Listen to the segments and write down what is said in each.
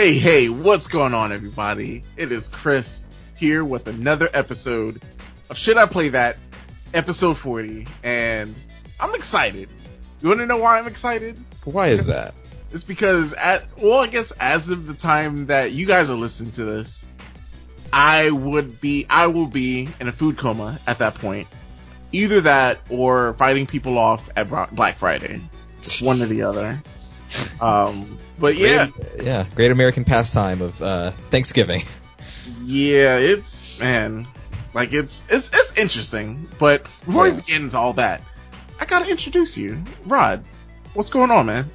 Hey, hey, what's going on, everybody? It is Chris here with another episode of Should I Play That? Episode 40, and I'm excited. You want to know why I'm excited? Why is that? It's because at, well, I guess as of the time that you guys are listening to this, I would be, I will be in a food coma at that point. Either that or fighting people off at Black Friday. One or the other. Um, but yeah, great, yeah, great American pastime of uh, Thanksgiving. Yeah, it's man, like it's it's it's interesting. But before yeah. we begin into all that, I gotta introduce you, Rod. What's going on, man?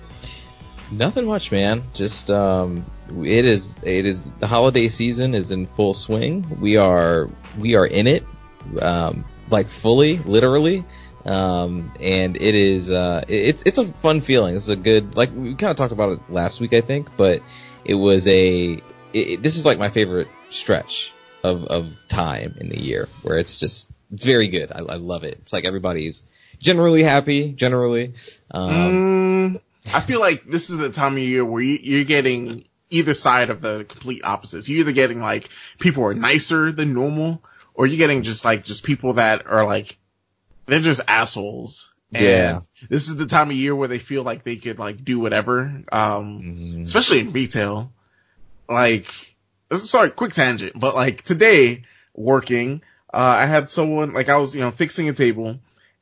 Nothing much, man. Just um, it is it is the holiday season is in full swing. We are we are in it, um, like fully, literally. Um, and it is, uh, it's, it's a fun feeling. It's a good, like, we kind of talked about it last week, I think, but it was a, it, this is like my favorite stretch of, of time in the year where it's just, it's very good. I, I love it. It's like everybody's generally happy, generally. Um, mm, I feel like this is the time of year where you, you're getting either side of the complete opposites. You're either getting like people are nicer than normal, or you're getting just like just people that are like they're just assholes. And yeah. This is the time of year where they feel like they could like do whatever. Um, mm-hmm. especially in retail. Like, sorry, quick tangent, but like today working, uh, I had someone, like I was, you know, fixing a table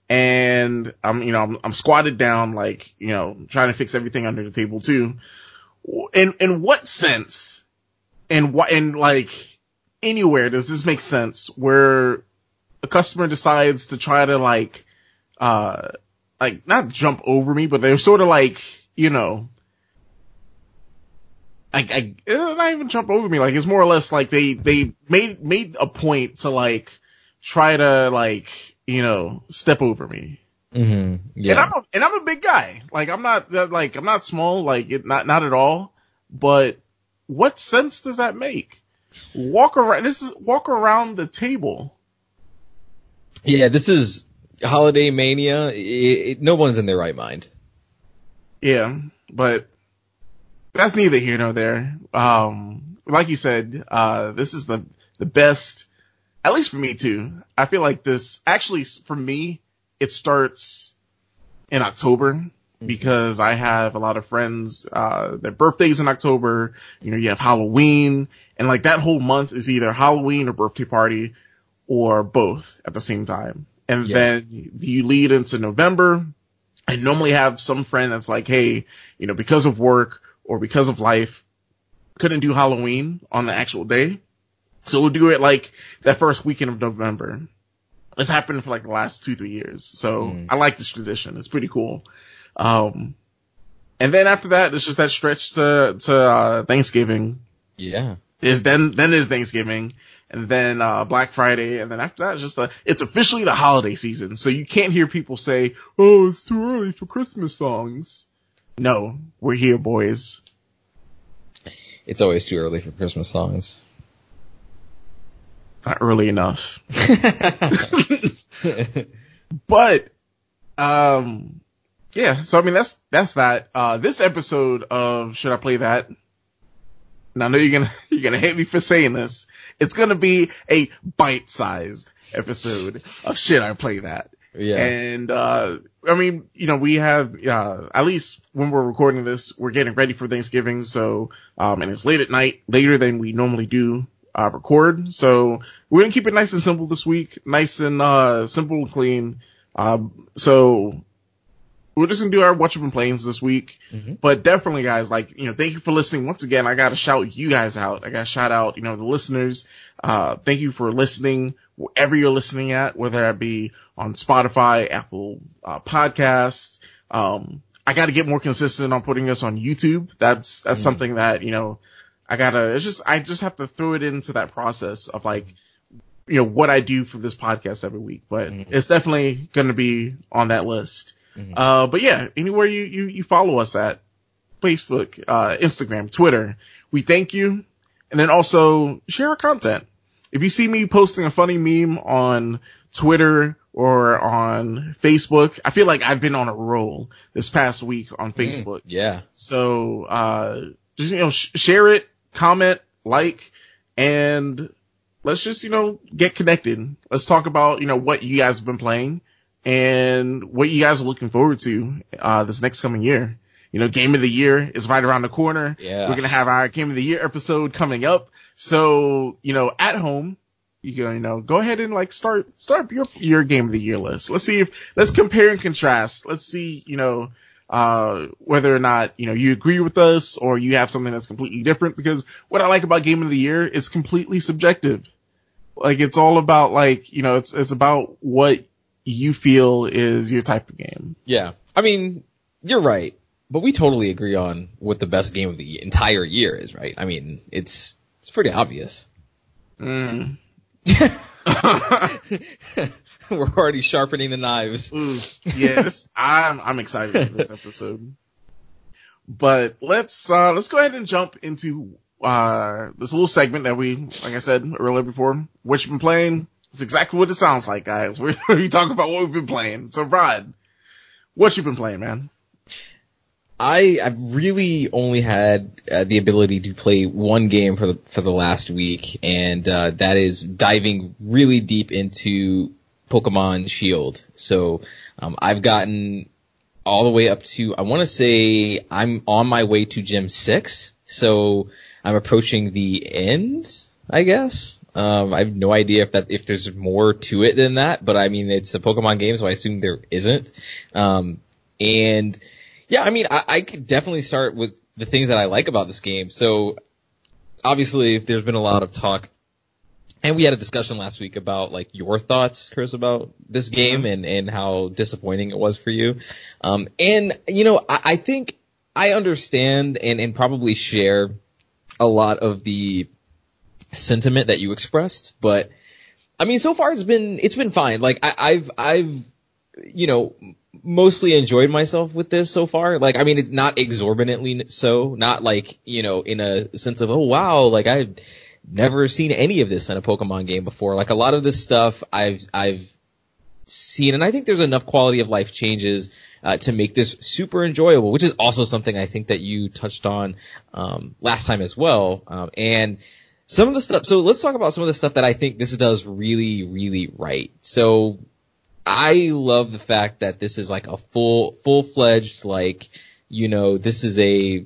and I'm, you know, I'm, I'm squatted down, like, you know, trying to fix everything under the table too. In, in what sense and what, and like anywhere does this make sense where a customer decides to try to like, uh, like not jump over me, but they're sort of like, you know, I, I, eh, not even jump over me. Like it's more or less like they, they made, made a point to like try to like, you know, step over me. Mm-hmm. Yeah. And I'm, a, and I'm a big guy. Like I'm not that, like, I'm not small, like it, not, not at all. But what sense does that make? Walk around, this is, walk around the table. Yeah, this is holiday mania. It, it, no one's in their right mind. Yeah, but that's neither here nor there. Um, like you said, uh, this is the the best, at least for me too. I feel like this actually for me, it starts in October because I have a lot of friends, uh, their birthdays in October. You know, you have Halloween and like that whole month is either Halloween or birthday party or both at the same time. And yeah. then you lead into November. I normally have some friend that's like, Hey, you know, because of work or because of life, couldn't do Halloween on the actual day. So we'll do it like that first weekend of November. It's happened for like the last two, three years. So mm. I like this tradition. It's pretty cool. Um, and then after that, it's just that stretch to, to, uh, Thanksgiving. Yeah. There's then, then there's Thanksgiving and then uh, Black Friday, and then after that, it's just a, it's officially the holiday season. So you can't hear people say, "Oh, it's too early for Christmas songs." No, we're here, boys. It's always too early for Christmas songs. Not early enough. but, um, yeah. So I mean, that's that's that. Uh, this episode of Should I Play That? Now I know you're gonna you're gonna hate me for saying this. It's gonna be a bite-sized episode of shit. I play that. Yeah. And uh, I mean, you know, we have uh, at least when we're recording this, we're getting ready for Thanksgiving. So, um, and it's late at night, later than we normally do uh, record. So we're gonna keep it nice and simple this week, nice and uh, simple and clean. Um, so we're just gonna do our watch up and planes this week. Mm-hmm. But definitely guys, like, you know, thank you for listening. Once again, I gotta shout you guys out. I gotta shout out, you know, the listeners. Uh, thank you for listening wherever you're listening at, whether that be on Spotify, Apple, uh, podcasts. Um, I gotta get more consistent on putting this on YouTube. That's, that's mm-hmm. something that, you know, I gotta, it's just, I just have to throw it into that process of like, you know, what I do for this podcast every week, but mm-hmm. it's definitely gonna be on that list. Mm-hmm. Uh, but yeah, anywhere you, you, you follow us at Facebook, uh, Instagram, Twitter, we thank you. And then also share our content. If you see me posting a funny meme on Twitter or on Facebook, I feel like I've been on a roll this past week on mm, Facebook. Mm, yeah. So, uh, just, you know, sh- share it, comment, like, and let's just, you know, get connected. Let's talk about, you know, what you guys have been playing and what you guys are looking forward to, uh, this next coming year. You know, game of the year is right around the corner. Yeah. We're going to have our game of the year episode coming up. So, you know, at home, you go, you know, go ahead and like start, start your, your game of the year list. Let's see if, let's compare and contrast. Let's see, you know, uh, whether or not, you know, you agree with us or you have something that's completely different because what I like about game of the year is completely subjective. Like it's all about like, you know, it's, it's about what you feel is your type of game. Yeah. I mean, you're right. But we totally agree on what the best game of the entire year is, right? I mean, it's it's pretty obvious. Mm. We're already sharpening the knives. Mm, yes, I'm I'm excited for this episode. But let's uh let's go ahead and jump into uh this little segment that we like I said earlier before, what you've been playing. It's exactly what it sounds like, guys. We're we talk about what we've been playing. So Rod, what you been playing, man? I I've really only had uh, the ability to play one game for the for the last week, and uh, that is diving really deep into Pokemon Shield. So um, I've gotten all the way up to I want to say I'm on my way to Gym Six, so I'm approaching the end, I guess. Um, I have no idea if that if there's more to it than that, but I mean it's a Pokemon game, so I assume there isn't. Um, and yeah, I mean, I, I could definitely start with the things that I like about this game. So obviously, there's been a lot of talk, and we had a discussion last week about like your thoughts, Chris, about this game and and how disappointing it was for you. Um, and you know, I, I think I understand and and probably share a lot of the sentiment that you expressed, but I mean, so far it's been it's been fine. Like I, I've I've you know mostly enjoyed myself with this so far. Like, I mean, it's not exorbitantly so, not like, you know, in a sense of, oh wow, like I've never seen any of this in a Pokemon game before. Like a lot of this stuff I've, I've seen, and I think there's enough quality of life changes uh, to make this super enjoyable, which is also something I think that you touched on um, last time as well. Um, and some of the stuff. So let's talk about some of the stuff that I think this does really, really right. So I love the fact that this is like a full, full-fledged, like, you know, this is a,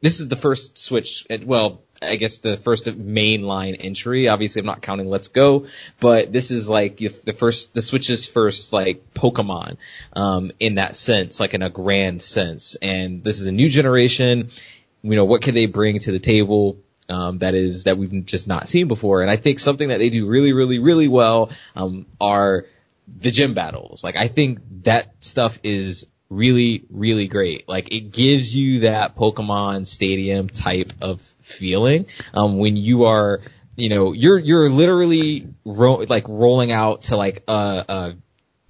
this is the first Switch, well, I guess the first mainline entry. Obviously, I'm not counting Let's Go, but this is like the first, the Switch's first like Pokemon, um, in that sense, like in a grand sense. And this is a new generation. You know, what can they bring to the table? Um, that is that we've just not seen before. And I think something that they do really, really, really well um, are the gym battles. Like I think that stuff is really, really great. Like it gives you that Pokemon Stadium type of feeling um, when you are, you know, you're you're literally ro- like rolling out to like a, a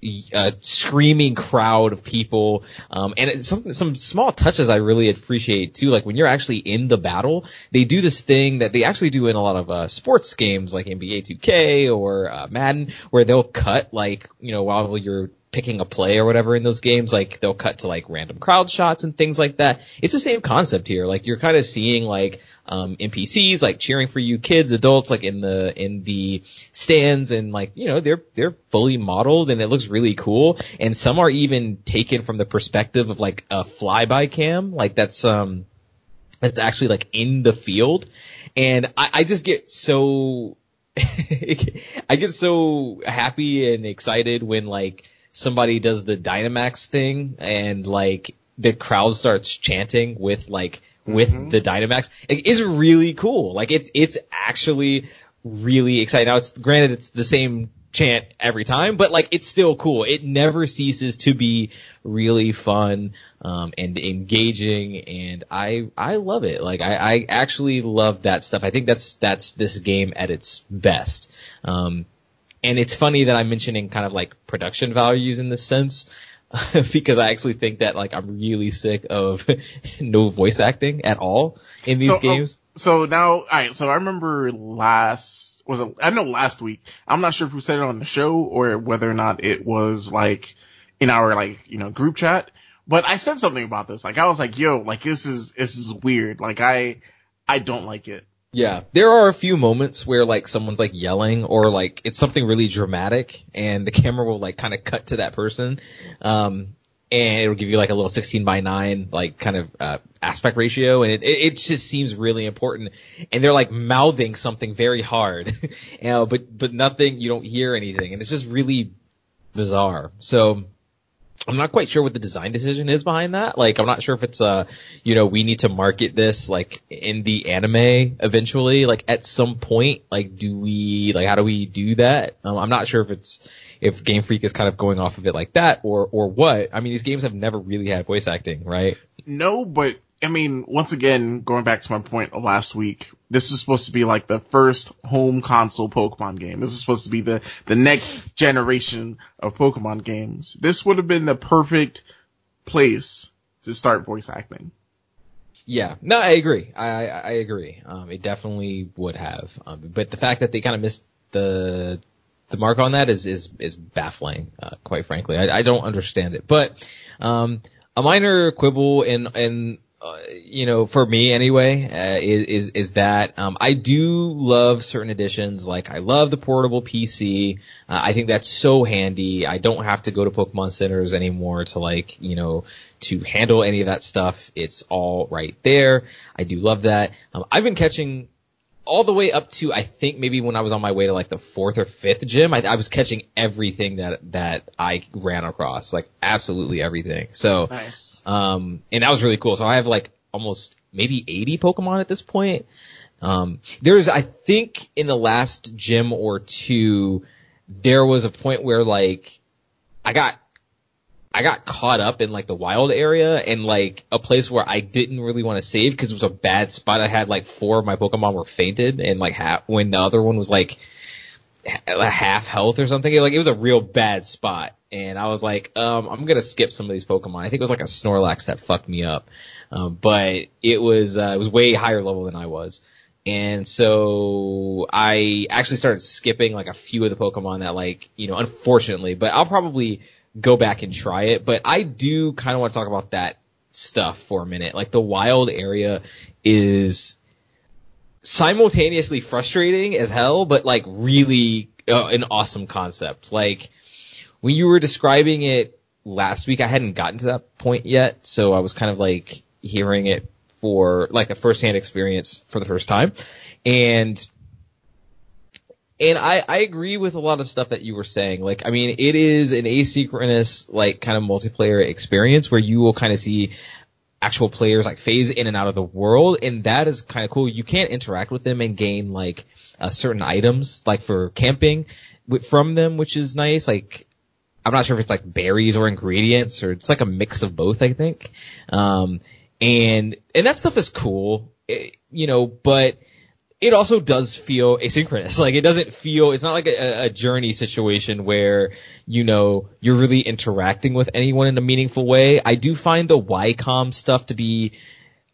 a screaming crowd of people. Um, and some, some small touches I really appreciate too. Like when you're actually in the battle, they do this thing that they actually do in a lot of, uh, sports games like NBA 2K or, uh, Madden where they'll cut like, you know, while you're picking a play or whatever in those games, like they'll cut to like random crowd shots and things like that. It's the same concept here. Like you're kind of seeing like um, NPCs like cheering for you, kids, adults, like in the in the stands, and like you know they're they're fully modeled and it looks really cool. And some are even taken from the perspective of like a flyby cam, like that's um that's actually like in the field. And I, I just get so I get so happy and excited when like somebody does the Dynamax thing and like the crowd starts chanting with like with mm-hmm. the Dynamax. It is really cool. Like it's it's actually really exciting. Now it's granted it's the same chant every time, but like it's still cool. It never ceases to be really fun um, and engaging, and I I love it. Like I, I actually love that stuff. I think that's that's this game at its best. Um, and it's funny that I'm mentioning kind of like production values in this sense. because I actually think that like I'm really sick of no voice acting at all in these so, oh, games. so now, alright, so I remember last, was it, I know last week, I'm not sure if we said it on the show or whether or not it was like in our like, you know, group chat, but I said something about this. Like I was like, yo, like this is, this is weird. Like I, I don't like it. Yeah, there are a few moments where like someone's like yelling or like it's something really dramatic and the camera will like kind of cut to that person. Um, and it'll give you like a little 16 by 9 like kind of uh, aspect ratio and it, it, just seems really important and they're like mouthing something very hard you know but but nothing you don't hear anything and it's just really bizarre so I'm not quite sure what the design decision is behind that. Like, I'm not sure if it's uh, you know, we need to market this like in the anime eventually. Like, at some point, like, do we like how do we do that? Um, I'm not sure if it's if Game Freak is kind of going off of it like that or or what. I mean, these games have never really had voice acting, right? No, but I mean, once again, going back to my point of last week, this is supposed to be like the first home console Pokemon game. This is supposed to be the, the next generation of Pokemon games. This would have been the perfect place to start voice acting. Yeah, no, I agree. I, I agree. Um, it definitely would have. Um, but the fact that they kind of missed the, the mark on that is, is, is baffling, uh, quite frankly. I, I don't understand it. But, um, a minor quibble in, in uh, you know, for me anyway, uh, is, is, that, um, I do love certain editions. Like I love the portable PC. Uh, I think that's so handy. I don't have to go to Pokemon centers anymore to like, you know, to handle any of that stuff. It's all right there. I do love that. Um, I've been catching all the way up to I think maybe when I was on my way to like the fourth or fifth gym, I, I, was catching everything that that I ran across, like absolutely everything. So, nice. um, and that was really cool. So I have like almost maybe 80 Pokemon at this point. Um, there's I think in the last gym or two, there was a point where like I got I got caught up in like the wild area and like a place where I didn't really want to save because it was a bad spot. I had like four of my Pokemon were fainted and like half, when the other one was like half health or something. Like it was a real bad spot. And I was like, um, I'm gonna skip some of these Pokemon. I think it was like a Snorlax that fucked me up. Um, but it was, uh, it was way higher level than I was. And so I actually started skipping like a few of the Pokemon that like, you know, unfortunately, but I'll probably go back and try it. But I do kind of want to talk about that stuff for a minute. Like the wild area is simultaneously frustrating as hell, but like really uh, an awesome concept. Like when you were describing it last week, I hadn't gotten to that point yet, so I was kind of like hearing it for like a first-hand experience for the first time. And and I, I agree with a lot of stuff that you were saying. Like, I mean, it is an asynchronous, like, kind of multiplayer experience where you will kind of see actual players like phase in and out of the world, and that is kind of cool. You can't interact with them and gain like uh, certain items, like for camping, from them, which is nice. Like, I'm not sure if it's like berries or ingredients, or it's like a mix of both. I think, um, and and that stuff is cool, it, you know, but it also does feel asynchronous. Like it doesn't feel, it's not like a, a, journey situation where, you know, you're really interacting with anyone in a meaningful way. I do find the Y-Comm stuff to be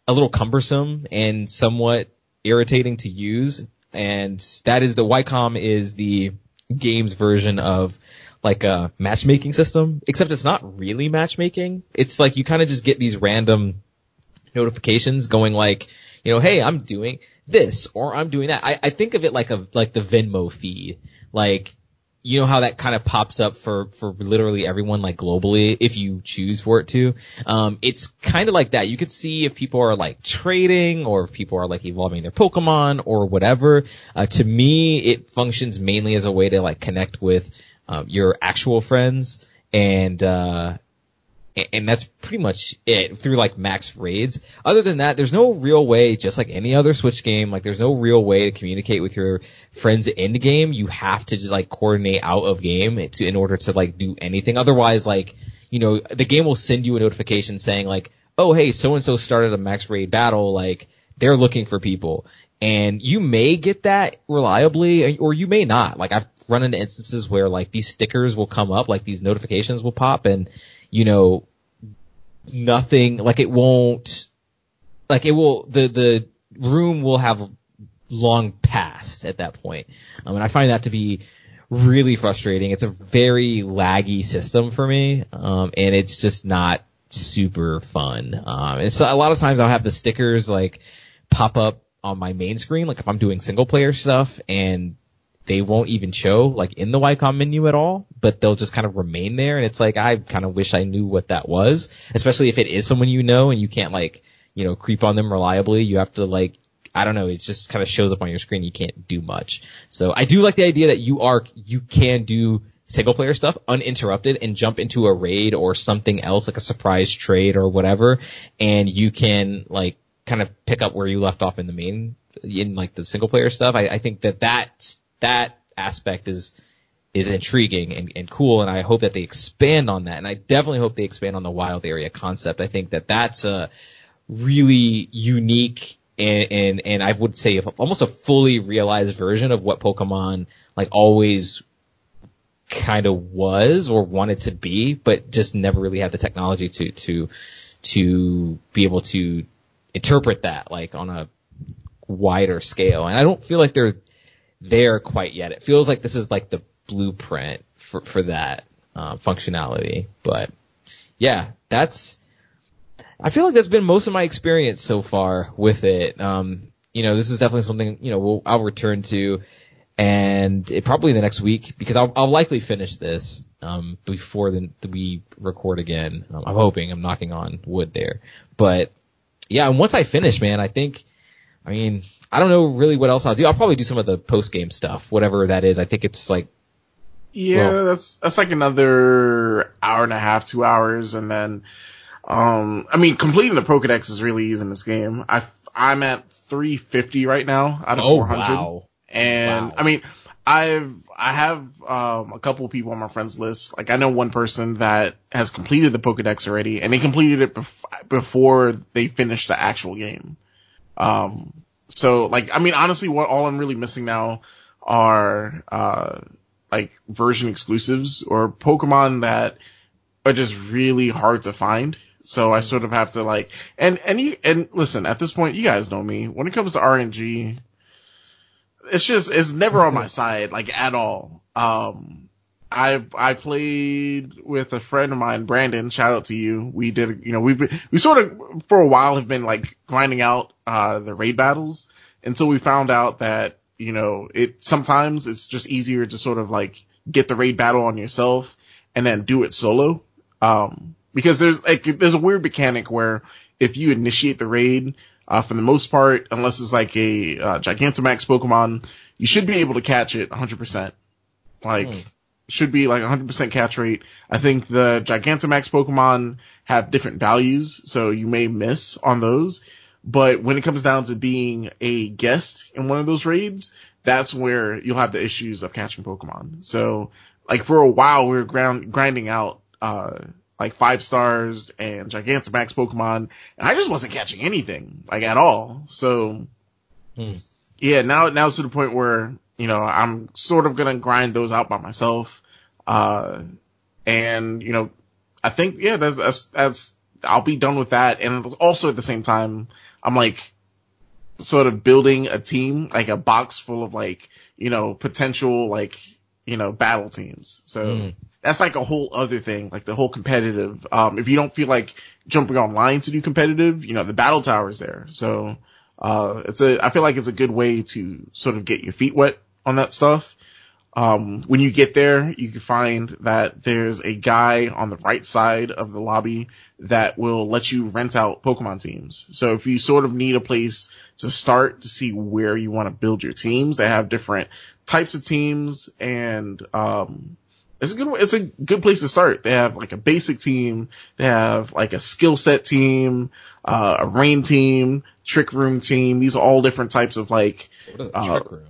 a little cumbersome and somewhat irritating to use. And that is the Y-Comm is the game's version of like a matchmaking system, except it's not really matchmaking. It's like you kind of just get these random notifications going like, you know, hey, I'm doing this or I'm doing that. I, I think of it like a like the Venmo feed. Like you know how that kind of pops up for for literally everyone like globally if you choose for it to. Um, it's kind of like that. You could see if people are like trading or if people are like evolving their Pokemon or whatever. Uh, to me, it functions mainly as a way to like connect with um, your actual friends and uh, and that's pretty much it through like max raids. Other than that, there's no real way, just like any other Switch game, like there's no real way to communicate with your friends in the game. You have to just like coordinate out of game to, in order to like do anything. Otherwise, like, you know, the game will send you a notification saying like, oh hey, so and so started a max raid battle, like, they're looking for people. And you may get that reliably, or you may not. Like I've run into instances where like these stickers will come up, like these notifications will pop and you know, nothing, like it won't, like it will, the, the room will have long passed at that point. Um, and I find that to be really frustrating. It's a very laggy system for me, um, and it's just not super fun. Um, and so a lot of times I'll have the stickers like pop up on my main screen, like if I'm doing single player stuff and they won't even show like in the Y-Comm menu at all, but they'll just kind of remain there. And it's like, I kind of wish I knew what that was, especially if it is someone you know and you can't like, you know, creep on them reliably. You have to like, I don't know, it just kind of shows up on your screen. You can't do much. So I do like the idea that you are, you can do single player stuff uninterrupted and jump into a raid or something else like a surprise trade or whatever. And you can like kind of pick up where you left off in the main, in like the single player stuff. I, I think that that, that aspect is, is intriguing and, and cool. And I hope that they expand on that. And I definitely hope they expand on the wild area concept. I think that that's a really unique and, and, and I would say almost a fully realized version of what Pokemon like always kind of was or wanted to be, but just never really had the technology to, to, to be able to interpret that like on a wider scale. And I don't feel like they're there quite yet. It feels like this is like the blueprint for, for that, uh, functionality. But yeah, that's, I feel like that's been most of my experience so far with it. Um, you know, this is definitely something, you know, we'll, I'll return to and it probably the next week because I'll, I'll likely finish this um, before the, we record again. Um, I'm hoping. I'm knocking on wood there, but yeah. And once I finish, man, I think. I mean, I don't know really what else I'll do. I'll probably do some of the post game stuff, whatever that is. I think it's like. Yeah, well, that's that's like another hour and a half, two hours, and then. Um, I mean, completing the Pokedex is really easy in this game. I I'm at 350 right now out of oh, 400. Wow. And wow. I mean, I've I have um, a couple of people on my friends list. Like I know one person that has completed the Pokedex already, and they completed it bef- before they finished the actual game. Um, so like I mean, honestly, what all I'm really missing now are uh, like version exclusives or Pokemon that are just really hard to find. So I sort of have to like, and, and you, and listen, at this point, you guys know me. When it comes to RNG, it's just it's never on my side like at all. Um, I I played with a friend of mine, Brandon. Shout out to you. We did, you know, we've been, we sort of for a while have been like grinding out uh the raid battles until we found out that you know it sometimes it's just easier to sort of like get the raid battle on yourself and then do it solo. Um, because there's like there's a weird mechanic where if you initiate the raid, uh, for the most part, unless it's like a uh, Gigantamax Pokemon, you should be able to catch it 100%. Like, mm. should be like 100% catch rate. I think the Gigantamax Pokemon have different values, so you may miss on those. But when it comes down to being a guest in one of those raids, that's where you'll have the issues of catching Pokemon. So, like for a while, we were ground, grinding out, uh, like five stars and Gigantamax Pokemon, and I just wasn't catching anything, like at all. So, hmm. yeah, now, now it's to the point where, you know, I'm sort of gonna grind those out by myself. Uh, and, you know, I think, yeah, that's, that's, that's, I'll be done with that. And also at the same time, I'm like, sort of building a team, like a box full of like, you know, potential like, you know, battle teams. So, mm that's like a whole other thing, like the whole competitive. Um, if you don't feel like jumping online to do competitive, you know, the battle tower is there. So, uh, it's a, I feel like it's a good way to sort of get your feet wet on that stuff. Um, when you get there, you can find that there's a guy on the right side of the lobby that will let you rent out Pokemon teams. So if you sort of need a place to start to see where you want to build your teams, they have different types of teams and, um, it's a good it's a good place to start. They have like a basic team, they have like a skill set team, uh, a rain team, trick room team. These are all different types of like what is uh, trick room?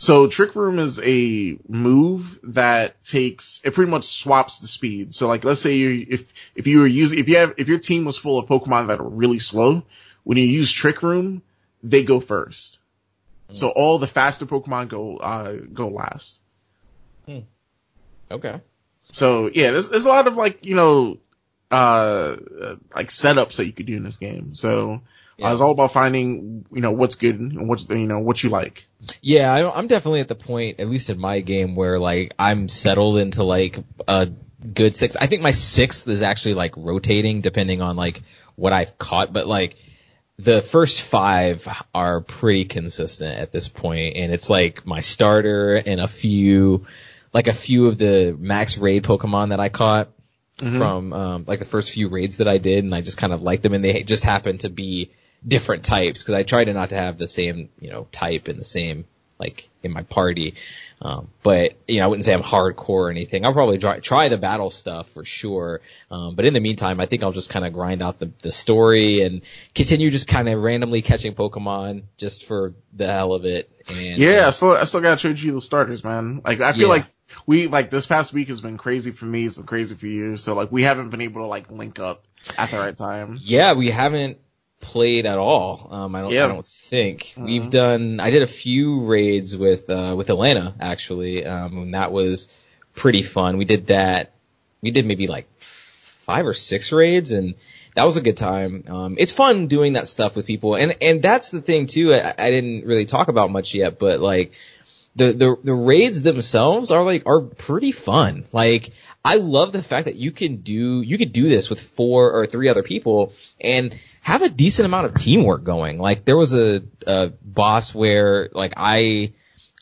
So trick room is a move that takes it pretty much swaps the speed. So like let's say you if if you were using if you have if your team was full of Pokemon that are really slow, when you use trick room, they go first. Mm. So all the faster Pokemon go uh go last. Hmm. Okay. So yeah, there's there's a lot of like you know, uh, like setups that you could do in this game. So yeah. uh, it's all about finding you know what's good and what's you know what you like. Yeah, I, I'm definitely at the point, at least in my game, where like I'm settled into like a good six. I think my sixth is actually like rotating depending on like what I've caught, but like the first five are pretty consistent at this point, and it's like my starter and a few, like a few of the max raid Pokemon that I caught mm-hmm. from um, like the first few raids that I did, and I just kind of liked them, and they just happened to be different types because I try to not to have the same you know type in the same like in my party. Um, but you know, I wouldn't say I'm hardcore or anything. I'll probably try, try the battle stuff for sure. Um, but in the meantime, I think I'll just kind of grind out the, the story and continue just kind of randomly catching Pokemon just for the hell of it. And, yeah, uh, I still, I still gotta trade you the starters, man. Like, I feel yeah. like we, like, this past week has been crazy for me. It's been crazy for you. So like, we haven't been able to like link up at the right time. Yeah, we haven't played at all. Um, I don't, yeah. I don't think mm-hmm. we've done. I did a few raids with uh, with Atlanta actually, um, and that was pretty fun. We did that. We did maybe like five or six raids, and that was a good time. Um, it's fun doing that stuff with people, and and that's the thing too. I, I didn't really talk about much yet, but like the, the the raids themselves are like are pretty fun. Like I love the fact that you can do you could do this with four or three other people and have a decent amount of teamwork going. Like there was a, a boss where like I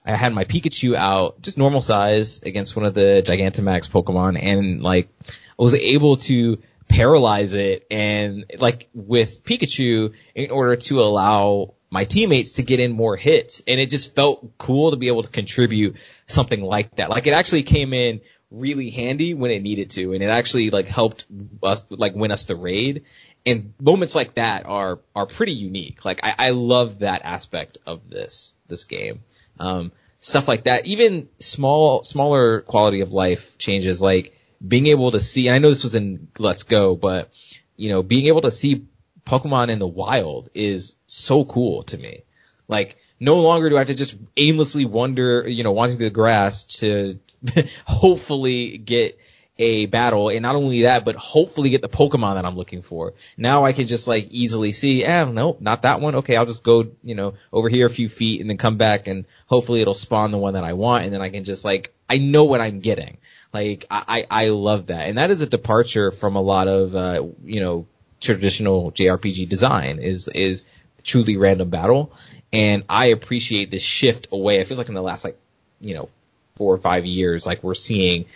I had my Pikachu out just normal size against one of the Gigantamax Pokemon and like I was able to paralyze it and like with Pikachu in order to allow my teammates to get in more hits and it just felt cool to be able to contribute something like that. Like it actually came in really handy when it needed to and it actually like helped us like win us the raid and moments like that are are pretty unique. Like I, I love that aspect of this this game. Um, stuff like that, even small smaller quality of life changes, like being able to see. And I know this was in Let's Go, but you know, being able to see Pokemon in the wild is so cool to me. Like no longer do I have to just aimlessly wander, you know, wandering through the grass to hopefully get a battle and not only that, but hopefully get the Pokemon that I'm looking for. Now I can just like easily see, eh, nope, not that one. Okay, I'll just go, you know, over here a few feet and then come back and hopefully it'll spawn the one that I want and then I can just like, I know what I'm getting. Like, I, I love that. And that is a departure from a lot of, uh, you know, traditional JRPG design is, is truly random battle. And I appreciate this shift away. It feels like in the last like, you know, four or five years, like we're seeing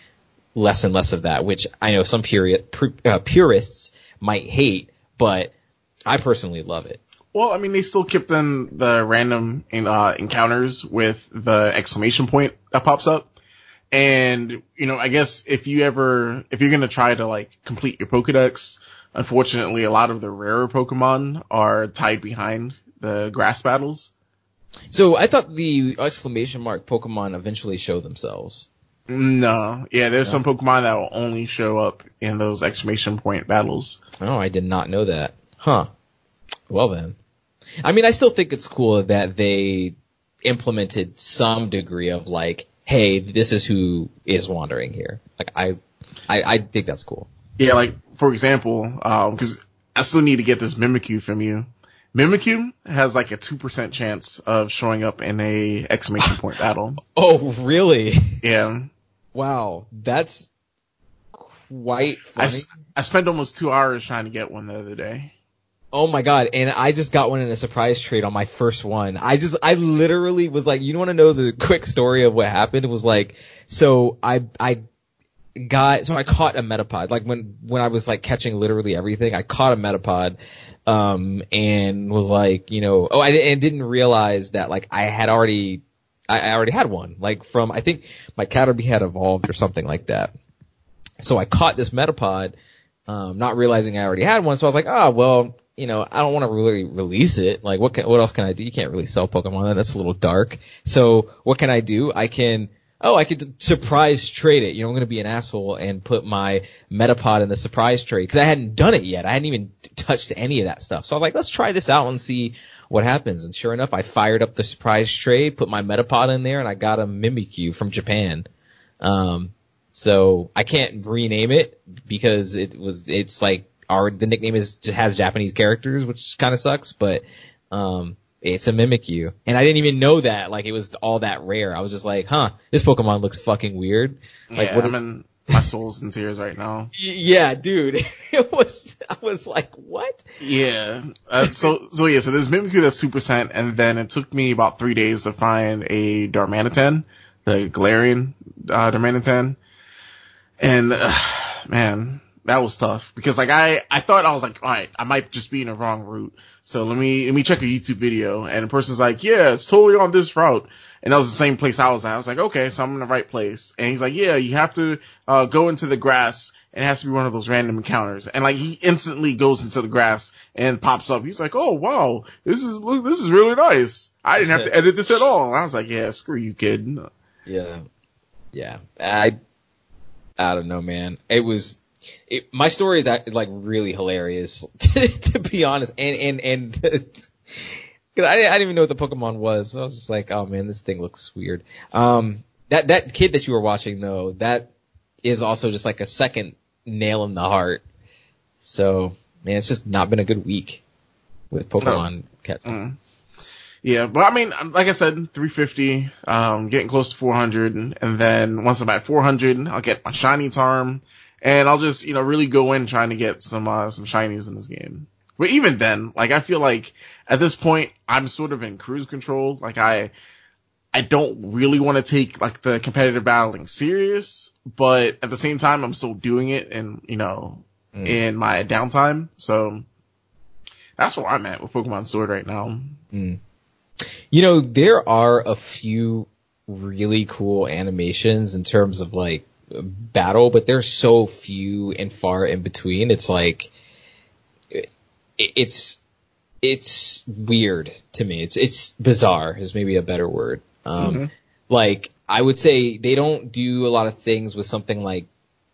less and less of that, which I know some uh, purists might hate, but I personally love it. Well, I mean, they still kept in the random uh, encounters with the exclamation point that pops up. And, you know, I guess if you ever, if you're going to try to like complete your Pokedex, unfortunately, a lot of the rarer Pokemon are tied behind the grass battles. So I thought the exclamation mark Pokemon eventually show themselves. No, yeah, there's no. some Pokemon that will only show up in those exclamation point battles. Oh, I did not know that. Huh. Well then. I mean, I still think it's cool that they implemented some degree of like, hey, this is who is wandering here. Like, I, I, I think that's cool. Yeah, like, for example, um, cause I still need to get this Mimikyu from you. Mimikyu has like a 2% chance of showing up in a exclamation point battle. Oh, really? Yeah. Wow, that's quite funny. I, I spent almost two hours trying to get one the other day. Oh my god, and I just got one in a surprise trade on my first one. I just, I literally was like, you want to know the quick story of what happened? It was like, so I, I got, so I caught a Metapod. Like when, when I was like catching literally everything, I caught a Metapod, um, and was like, you know, oh, I and didn't realize that like I had already I, I already had one, like from, I think my Caterpie had evolved or something like that. So I caught this Metapod, um, not realizing I already had one. So I was like, oh, well, you know, I don't want to really release it. Like, what can, what else can I do? You can't really sell Pokemon. That's a little dark. So what can I do? I can, oh, I could surprise trade it. You know, I'm going to be an asshole and put my Metapod in the surprise trade because I hadn't done it yet. I hadn't even touched any of that stuff. So I was like, let's try this out and see what happens. And sure enough, I fired up the surprise trade, put my Metapod in there, and I got a Mimikyu from Japan. Um, so I can't rename it because it was, it's like our, the nickname is, has Japanese characters, which kind of sucks, but, um, it's a Mimikyu. And I didn't even know that, like, it was all that rare. I was just like, huh, this Pokemon looks fucking weird. Like, yeah, what, I mean, my soul's in tears right now. Yeah, dude. It was, I was like, what? Yeah. Uh, so, so yeah, so there's Mimikyu that's Super Sent, and then it took me about three days to find a Darmanitan, the Galarian, uh, Darmanitan. And, uh, man, that was tough because like I, I thought I was like, all right, I might just be in the wrong route. So let me, let me check a YouTube video and the person's like, yeah, it's totally on this route. And that was the same place I was at. I was like, okay, so I'm in the right place. And he's like, yeah, you have to, uh, go into the grass and it has to be one of those random encounters. And like he instantly goes into the grass and pops up. He's like, oh wow, this is, look, this is really nice. I didn't have to edit this at all. And I was like, yeah, screw you, kid. Yeah. Yeah. I, I don't know, man. It was, it, my story is like really hilarious to, to be honest. And, and, and, cause I, I didn't even know what the Pokemon was. So I was just like, oh man, this thing looks weird. Um, that, that kid that you were watching though, that is also just like a second nail in the heart. So, man, it's just not been a good week with Pokemon no. catching. Mm. Yeah, but I mean, like I said, 350, um, getting close to 400, and then once I'm at 400, I'll get my shiny charm, and I'll just, you know, really go in trying to get some, uh, some shinies in this game. But even then, like, I feel like at this point, I'm sort of in cruise control. Like, I, I don't really want to take, like, the competitive battling serious, but at the same time, I'm still doing it and, you know, mm. in my downtime. So, that's where I'm at with Pokemon Sword right now. Mm. You know, there are a few really cool animations in terms of like battle, but there's so few and far in between. It's like, it's, it's weird to me. It's, it's bizarre is maybe a better word. Um, mm-hmm. like I would say they don't do a lot of things with something like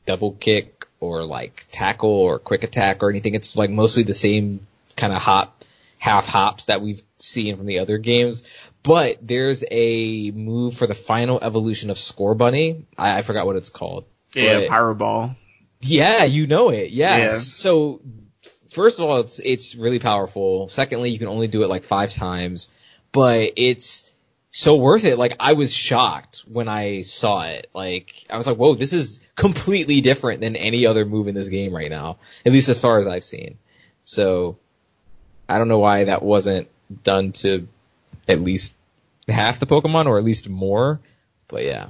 double kick or like tackle or quick attack or anything. It's like mostly the same kind of hop, half hops that we've seen from the other games. But there's a move for the final evolution of Scorbunny. I, I forgot what it's called. Yeah, but, Pyro Ball. Yeah, you know it. Yeah. yeah. So first of all, it's it's really powerful. Secondly, you can only do it like five times, but it's so worth it. Like I was shocked when I saw it. Like I was like, whoa, this is completely different than any other move in this game right now. At least as far as I've seen. So I don't know why that wasn't done to at least half the Pokemon or at least more. But yeah.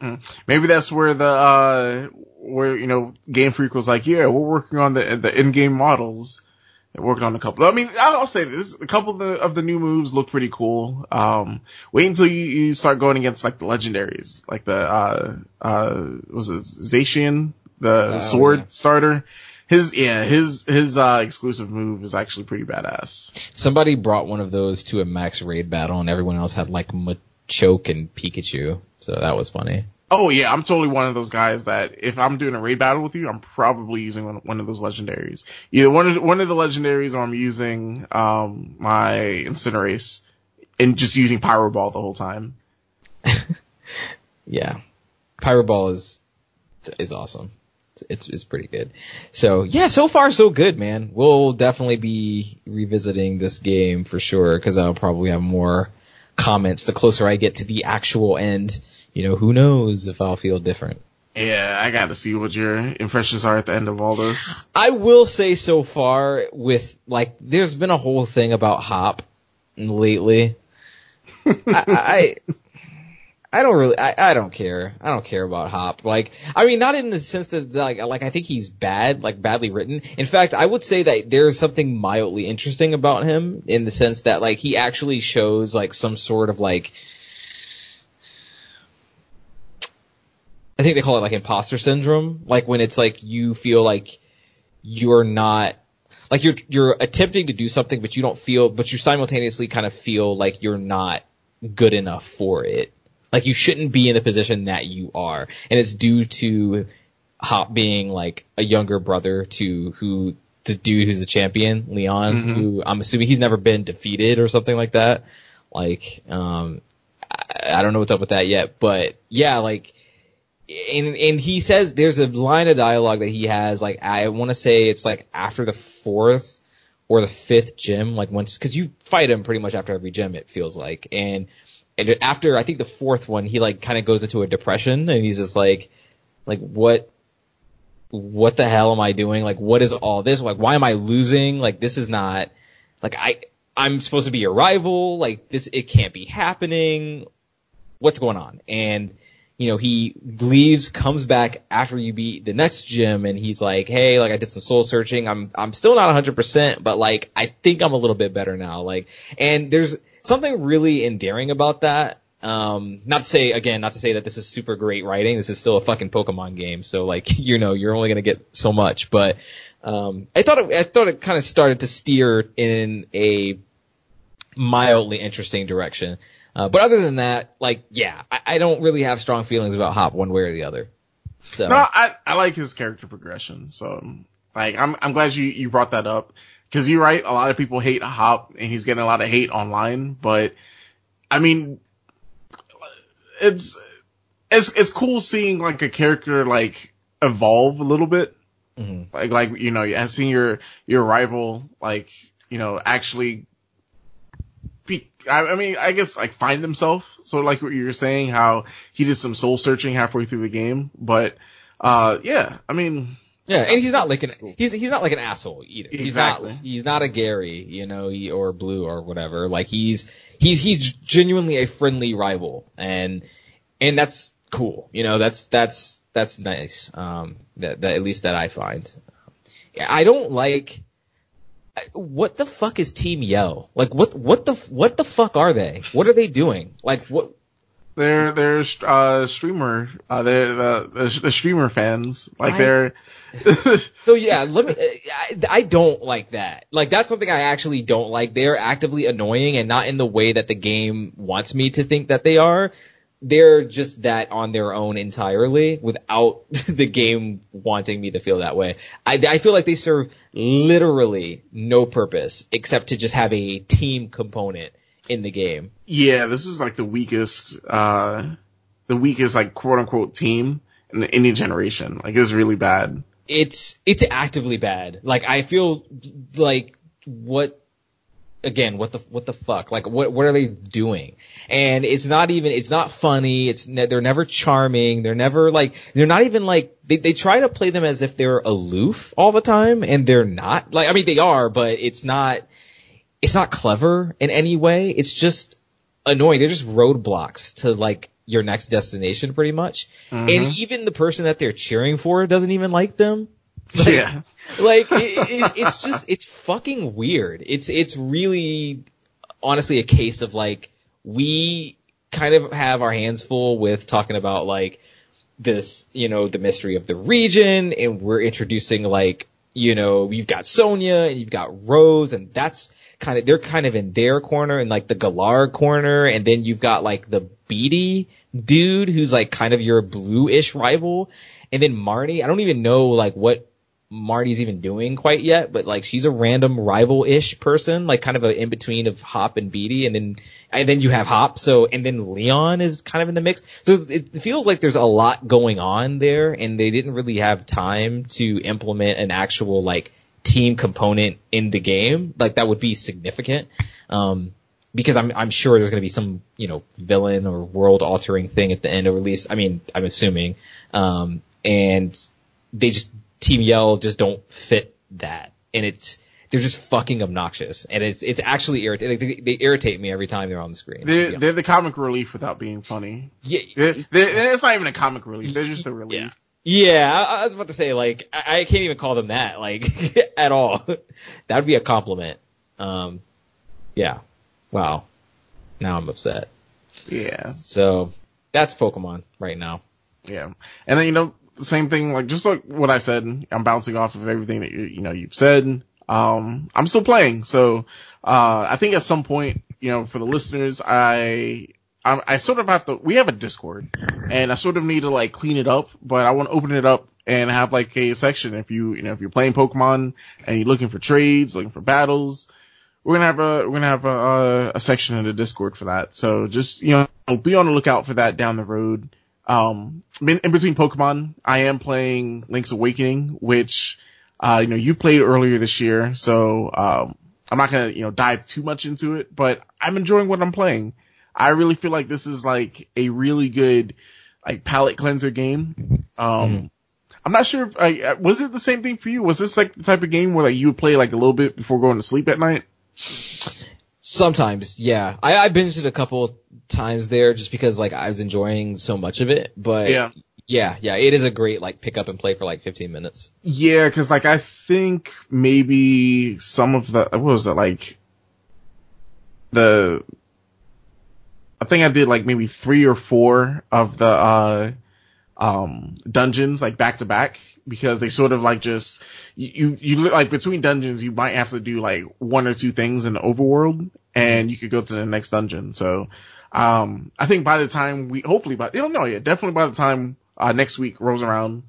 Hmm. Maybe that's where the uh where you know Game Freak was like, yeah, we're working on the the in-game models. They're working on a couple. I mean, I'll say this: a couple of the, of the new moves look pretty cool. Um, wait until you, you start going against like the legendaries, like the uh uh was it Zacian, the oh, sword yeah. starter his yeah his his uh exclusive move is actually pretty badass. Somebody brought one of those to a max raid battle, and everyone else had like Machoke and Pikachu, so that was funny. Oh yeah, I'm totally one of those guys that if I'm doing a raid battle with you, I'm probably using one, one of those legendaries. Either one of the, one of the legendaries, or I'm using um my Cinderace and just using Pyro Ball the whole time. yeah, Pyro Ball is is awesome it's it's pretty good. So yeah, so far so good, man. We'll definitely be revisiting this game for sure because I'll probably have more comments the closer I get to the actual end. You know, who knows if I'll feel different. Yeah, I got to see what your impressions are at the end of all this. I will say so far with like, there's been a whole thing about Hop lately. I, I I don't really, I, I don't care. I don't care about Hop. Like, I mean, not in the sense that, like, like, I think he's bad, like, badly written. In fact, I would say that there's something mildly interesting about him in the sense that, like, he actually shows, like, some sort of, like, I think they call it, like, imposter syndrome. Like, when it's, like, you feel like you're not, like, you're, you're attempting to do something, but you don't feel, but you simultaneously kind of feel like you're not good enough for it like you shouldn't be in the position that you are. And it's due to Hop being like a younger brother to who the dude who's the champion, Leon, mm-hmm. who I'm assuming he's never been defeated or something like that. Like, um, I, I don't know what's up with that yet, but yeah, like, and, and he says there's a line of dialogue that he has, like, I want to say it's like after the fourth or the fifth gym, like once, cause you fight him pretty much after every gym, it feels like. And and after I think the fourth one, he like kind of goes into a depression and he's just like, like what what the hell am I doing? Like what is all this? Like why am I losing? Like this is not like I I'm supposed to be your rival. Like this it can't be happening. What's going on? And you know, he leaves, comes back after you beat the next gym and he's like, Hey, like I did some soul searching. I'm, I'm still not 100%, but like I think I'm a little bit better now. Like, and there's something really endearing about that. Um, not to say, again, not to say that this is super great writing. This is still a fucking Pokemon game. So like, you know, you're only to get so much, but, um, I thought it, I thought it kind of started to steer in a mildly interesting direction. Uh, but other than that, like, yeah, I, I, don't really have strong feelings about Hop one way or the other. So. No, I, I like his character progression. So, like, I'm, I'm glad you, you brought that up. Cause you're right, a lot of people hate Hop and he's getting a lot of hate online, but I mean, it's, it's, it's cool seeing like a character like evolve a little bit. Mm-hmm. Like, like, you know, seeing your, your rival, like, you know, actually I, I mean, I guess like find themselves. So like what you were saying, how he did some soul searching halfway through the game, but uh, yeah, I mean. Yeah, and he's not like an he's he's not like an asshole either. Exactly. He's not he's not a Gary, you know, he, or Blue or whatever. Like he's he's he's genuinely a friendly rival, and and that's cool. You know, that's that's that's nice. Um, that that at least that I find. I don't like what the fuck is Team Yell? Like what what the what the fuck are they? What are they doing? Like what? They're they're uh streamer uh they're the the, streamer fans like I, they're. so yeah, let me. I, I don't like that. Like that's something I actually don't like. They're actively annoying and not in the way that the game wants me to think that they are they're just that on their own entirely without the game wanting me to feel that way. I, I feel like they serve literally no purpose except to just have a team component in the game. Yeah, this is like the weakest, uh, the weakest like quote unquote team in the Indian generation. Like it's really bad. It's, it's actively bad. Like I feel like what again, what the what the fuck? Like, what what are they doing? And it's not even it's not funny. It's ne- they're never charming. They're never like they're not even like they they try to play them as if they're aloof all the time, and they're not. Like, I mean, they are, but it's not it's not clever in any way. It's just annoying. They're just roadblocks to like your next destination, pretty much. Mm-hmm. And even the person that they're cheering for doesn't even like them. Like, yeah. Like it, it, it's just it's fucking weird. It's it's really honestly a case of like we kind of have our hands full with talking about like this, you know, the mystery of the region and we're introducing like, you know, you've got Sonia and you've got Rose and that's kind of, they're kind of in their corner and like the Galar corner and then you've got like the Beatty dude who's like kind of your bluish rival and then Marnie, I don't even know like what Marty's even doing quite yet, but like she's a random rival-ish person, like kind of an in-between of Hop and Beatty, and then and then you have Hop, so and then Leon is kind of in the mix. So it feels like there's a lot going on there, and they didn't really have time to implement an actual like team component in the game, like that would be significant. Um, because I'm I'm sure there's going to be some you know villain or world altering thing at the end, or at least I mean I'm assuming, um, and they just Team Yell just don't fit that, and it's they're just fucking obnoxious, and it's it's actually irritating. They, they, irritate me every time they're on the screen. They're, they're the comic relief without being funny. Yeah, they're, they're, it's not even a comic relief. They're just a relief. Yeah. Yeah, I, I was about to say like I, I, can't even call them that like at all. that would be a compliment. Um, yeah. Wow. Now I'm upset. Yeah. So that's Pokemon right now. Yeah, and then you know same thing, like just like what I said, I'm bouncing off of everything that you, you know, you've said. Um, I'm still playing. So, uh, I think at some point, you know, for the listeners, I, I, I sort of have to, we have a Discord and I sort of need to like clean it up, but I want to open it up and have like a section. If you, you know, if you're playing Pokemon and you're looking for trades, looking for battles, we're gonna have a we're gonna have a, a, section in the Discord for that. So just you know be on the lookout for that down the road. Um, in, in between Pokemon, I am playing Link's Awakening, which, uh, you know, you played earlier this year, so, um, I'm not gonna, you know, dive too much into it, but I'm enjoying what I'm playing. I really feel like this is like a really good, like palate cleanser game. Um, mm. I'm not sure if I, was it the same thing for you? Was this like the type of game where like you would play like a little bit before going to sleep at night? Sometimes, yeah. I, I binged it a couple times there just because like I was enjoying so much of it, but yeah. Yeah, yeah, it is a great like pick up and play for like 15 minutes. Yeah, cause like I think maybe some of the, what was it like, the, I think I did like maybe three or four of the, uh, um, dungeons like back to back because they sort of like just, you, you, like between dungeons you might have to do like one or two things in the overworld and you could go to the next dungeon. So, um, I think by the time we, hopefully by, I don't know yet, definitely by the time uh, next week rolls around,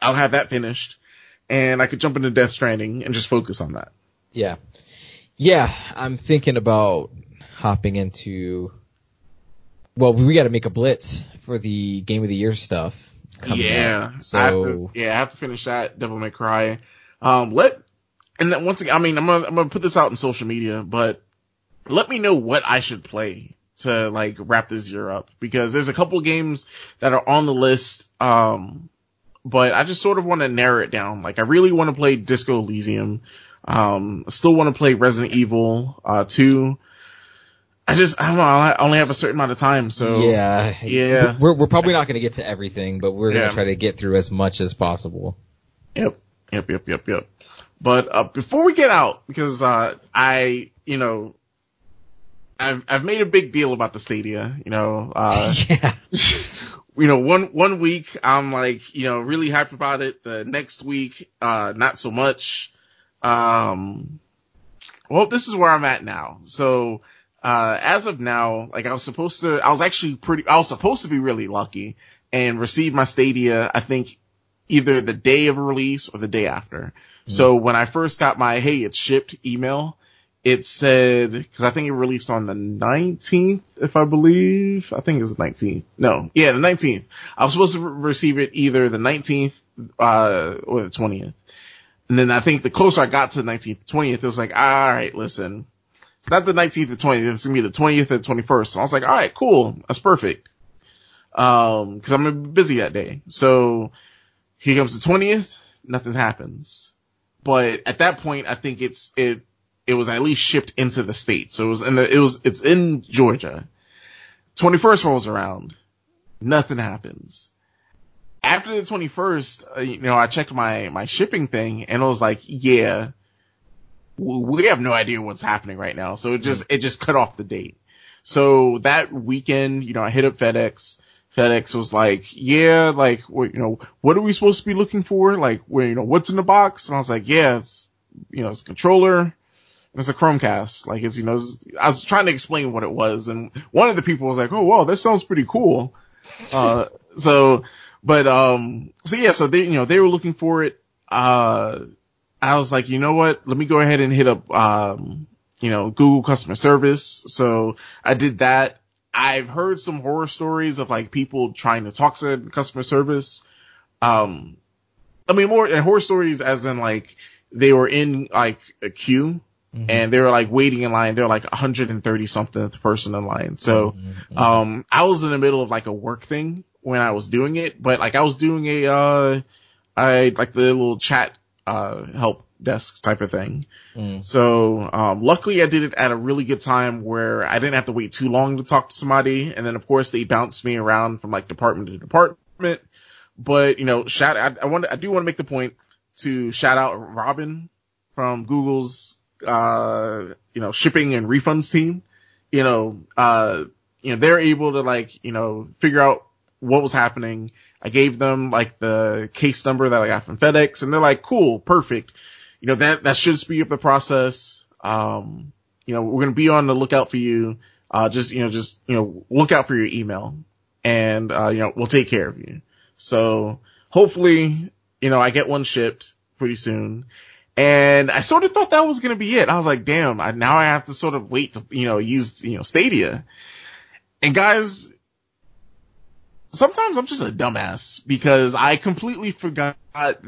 I'll have that finished and I could jump into Death Stranding and just focus on that. Yeah. Yeah, I'm thinking about hopping into, well, we got to make a blitz for the game of the year stuff. Yeah. Out. So, I to, yeah, I have to finish that Devil May Cry. Um, let, and then once again, I mean, I'm gonna, I'm gonna put this out in social media, but let me know what I should play to like wrap this year up because there's a couple games that are on the list. Um, but I just sort of want to narrow it down. Like I really want to play Disco Elysium. Um, still want to play Resident Evil, uh, 2. I just, I don't know, I only have a certain amount of time, so. Yeah. Yeah. We're, we're probably not going to get to everything, but we're going to try to get through as much as possible. Yep. Yep, yep, yep, yep. But, uh, before we get out, because, uh, I, you know, I've I've made a big deal about the Stadia. You know, uh, yeah. you know, one one week I'm like, you know, really hyped about it. The next week, uh, not so much. Um, well, this is where I'm at now. So, uh, as of now, like I was supposed to, I was actually pretty, I was supposed to be really lucky and receive my Stadia. I think either the day of release or the day after. Mm-hmm. So when I first got my hey, it's shipped email, it said, cause I think it released on the 19th, if I believe. I think it was the 19th. No, yeah, the 19th. I was supposed to re- receive it either the 19th, uh, or the 20th. And then I think the closer I got to the 19th, 20th, it was like, all right, listen, not the 19th or 20th, it's gonna be the 20th or 21st. So I was like, all right, cool. That's perfect. Um, cause I'm gonna be busy that day. So here comes the 20th, nothing happens. But at that point, I think it's, it, it was at least shipped into the state. So it was in the, it was, it's in Georgia. 21st rolls around. Nothing happens. After the 21st, uh, you know, I checked my, my shipping thing and it was like, yeah, we have no idea what's happening right now. So it just, it just cut off the date. So that weekend, you know, I hit up FedEx. FedEx was like, yeah, like, you know, what are we supposed to be looking for? Like, where, you know, what's in the box? And I was like, yeah, it's, you know, it's a controller, it's a Chromecast. Like it's, you know, it's, I was trying to explain what it was and one of the people was like, oh, wow, that sounds pretty cool. Uh, so, but, um, so yeah, so they, you know, they were looking for it. Uh, I was like, you know what? Let me go ahead and hit up, um, you know, Google customer service. So I did that. I've heard some horror stories of like people trying to talk to customer service. Um, I mean, more horror stories as in like they were in like a queue Mm-hmm. And they were like waiting in line. They were like 130 something person in line. So, mm-hmm. um, I was in the middle of like a work thing when I was doing it, but like I was doing a, uh, I like the little chat, uh, help desk type of thing. Mm. So, um, luckily I did it at a really good time where I didn't have to wait too long to talk to somebody. And then of course they bounced me around from like department to department. But, you know, shout, I, I want, I do want to make the point to shout out Robin from Google's uh, you know, shipping and refunds team, you know, uh, you know, they're able to like, you know, figure out what was happening. I gave them like the case number that I got from FedEx and they're like, cool, perfect. You know, that, that should speed up the process. Um, you know, we're going to be on the lookout for you. Uh, just, you know, just, you know, look out for your email and, uh, you know, we'll take care of you. So hopefully, you know, I get one shipped pretty soon. And I sort of thought that was going to be it. I was like, damn, I, now I have to sort of wait to, you know, use, you know, Stadia. And guys, sometimes I'm just a dumbass because I completely forgot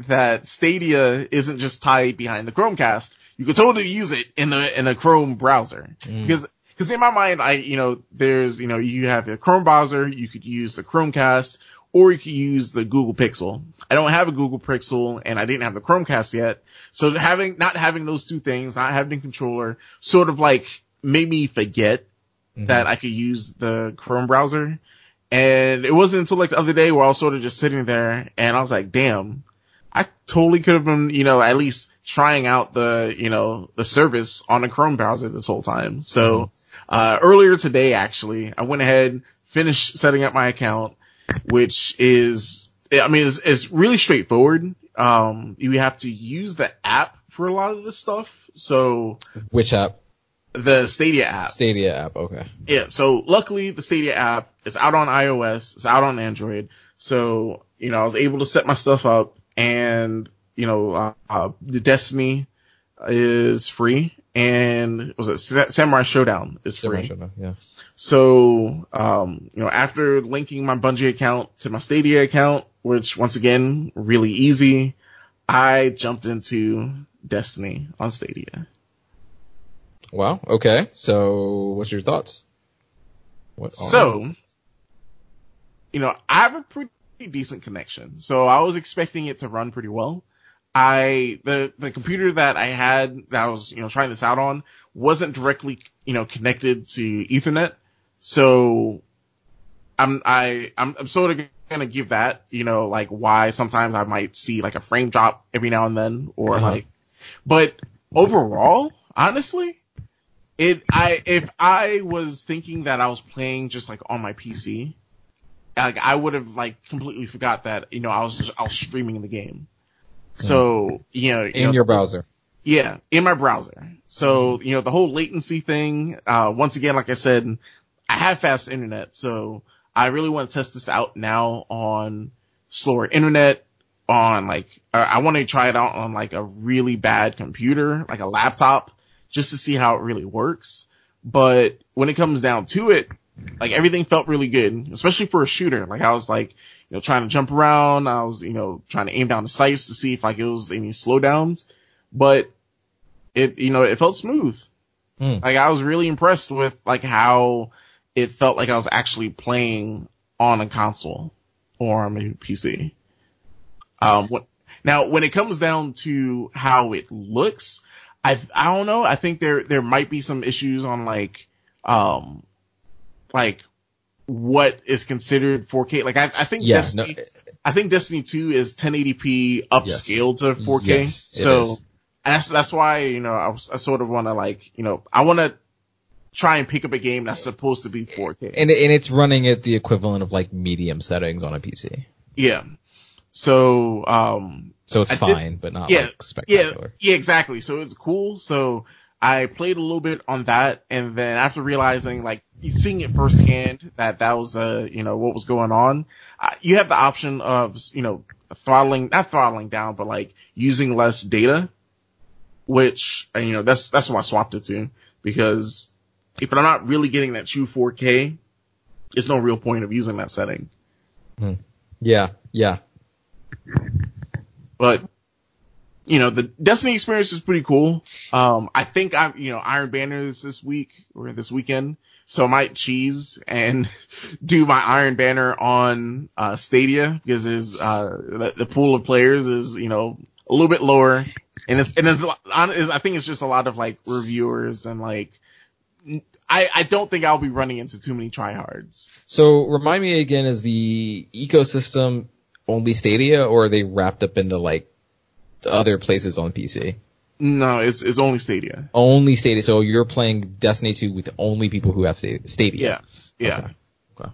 that Stadia isn't just tied behind the Chromecast. You could totally use it in the, in a Chrome browser. Mm. Because, because in my mind, I, you know, there's, you know, you have a Chrome browser, you could use the Chromecast, or you could use the Google Pixel. I don't have a Google Pixel and I didn't have the Chromecast yet. So having, not having those two things, not having a controller sort of like made me forget mm-hmm. that I could use the Chrome browser. And it wasn't until like the other day where I was sort of just sitting there and I was like, damn, I totally could have been, you know, at least trying out the, you know, the service on a Chrome browser this whole time. So, mm-hmm. uh, earlier today, actually, I went ahead, finished setting up my account, which is, I mean, it's, it's really straightforward. Um, you have to use the app for a lot of this stuff. So, which app? The Stadia app. Stadia app, okay. Yeah, so luckily the Stadia app is out on iOS, it's out on Android. So, you know, I was able to set my stuff up and, you know, uh, uh, the Destiny is free and was it Samurai Shodown is Samurai free. Shodown, yeah. So, um, you know, after linking my Bungie account to my Stadia account, which once again, really easy, I jumped into Destiny on Stadia. Wow. Okay. So what's your thoughts? What, so, you know, I have a pretty decent connection. So I was expecting it to run pretty well. I, the, the computer that I had that I was, you know, trying this out on wasn't directly, you know, connected to ethernet. So I'm, I, I'm, I'm sort of gonna give that, you know, like why sometimes I might see like a frame drop every now and then or uh-huh. like, but overall, honestly, it, I, if I was thinking that I was playing just like on my PC, like I would have like completely forgot that, you know, I was just, I was streaming the game. So, you know, you in know, your browser. Yeah, in my browser. So, you know, the whole latency thing, uh, once again, like I said, I have fast internet, so I really want to test this out now on slower internet, on like, I want to try it out on like a really bad computer, like a laptop, just to see how it really works. But when it comes down to it, like everything felt really good, especially for a shooter. Like I was like, you know, trying to jump around. I was, you know, trying to aim down the sights to see if like it was any slowdowns, but it, you know, it felt smooth. Mm. Like I was really impressed with like how it felt like I was actually playing on a console or on a PC. Um, what, now when it comes down to how it looks, I, I don't know. I think there, there might be some issues on like, um, like what is considered 4K. Like I, I think yeah, Destiny, no, I think Destiny 2 is 1080p upscaled yes, to 4K. Yes, so that's that's why you know I, was, I sort of want to like you know I want to try and pick up a game that's supposed to be 4K. And and it's running at the equivalent of like medium settings on a PC. Yeah. So um so it's I fine, did, but not yeah, like spectacular. Yeah, yeah, exactly. So it's cool. So I played a little bit on that, and then after realizing, like, seeing it firsthand that that was, uh, you know, what was going on, uh, you have the option of, you know, throttling, not throttling down, but like using less data, which, you know, that's, that's why I swapped it to, because if I'm not really getting that true 4K, it's no real point of using that setting. Hmm. Yeah, yeah. But you know, the Destiny experience is pretty cool. Um, I think I'm, you know, Iron Banner is this week or this weekend. So I might cheese and do my Iron Banner on, uh, Stadia because there's, uh, the, the, pool of players is, you know, a little bit lower. And it's, and it's, I think it's just a lot of like reviewers and like, I, I don't think I'll be running into too many tryhards. So remind me again, is the ecosystem only Stadia or are they wrapped up into like other places on PC? No, it's it's only Stadia. Only Stadia. So you're playing Destiny 2 with only people who have Stadia. Yeah. Yeah. Okay. okay.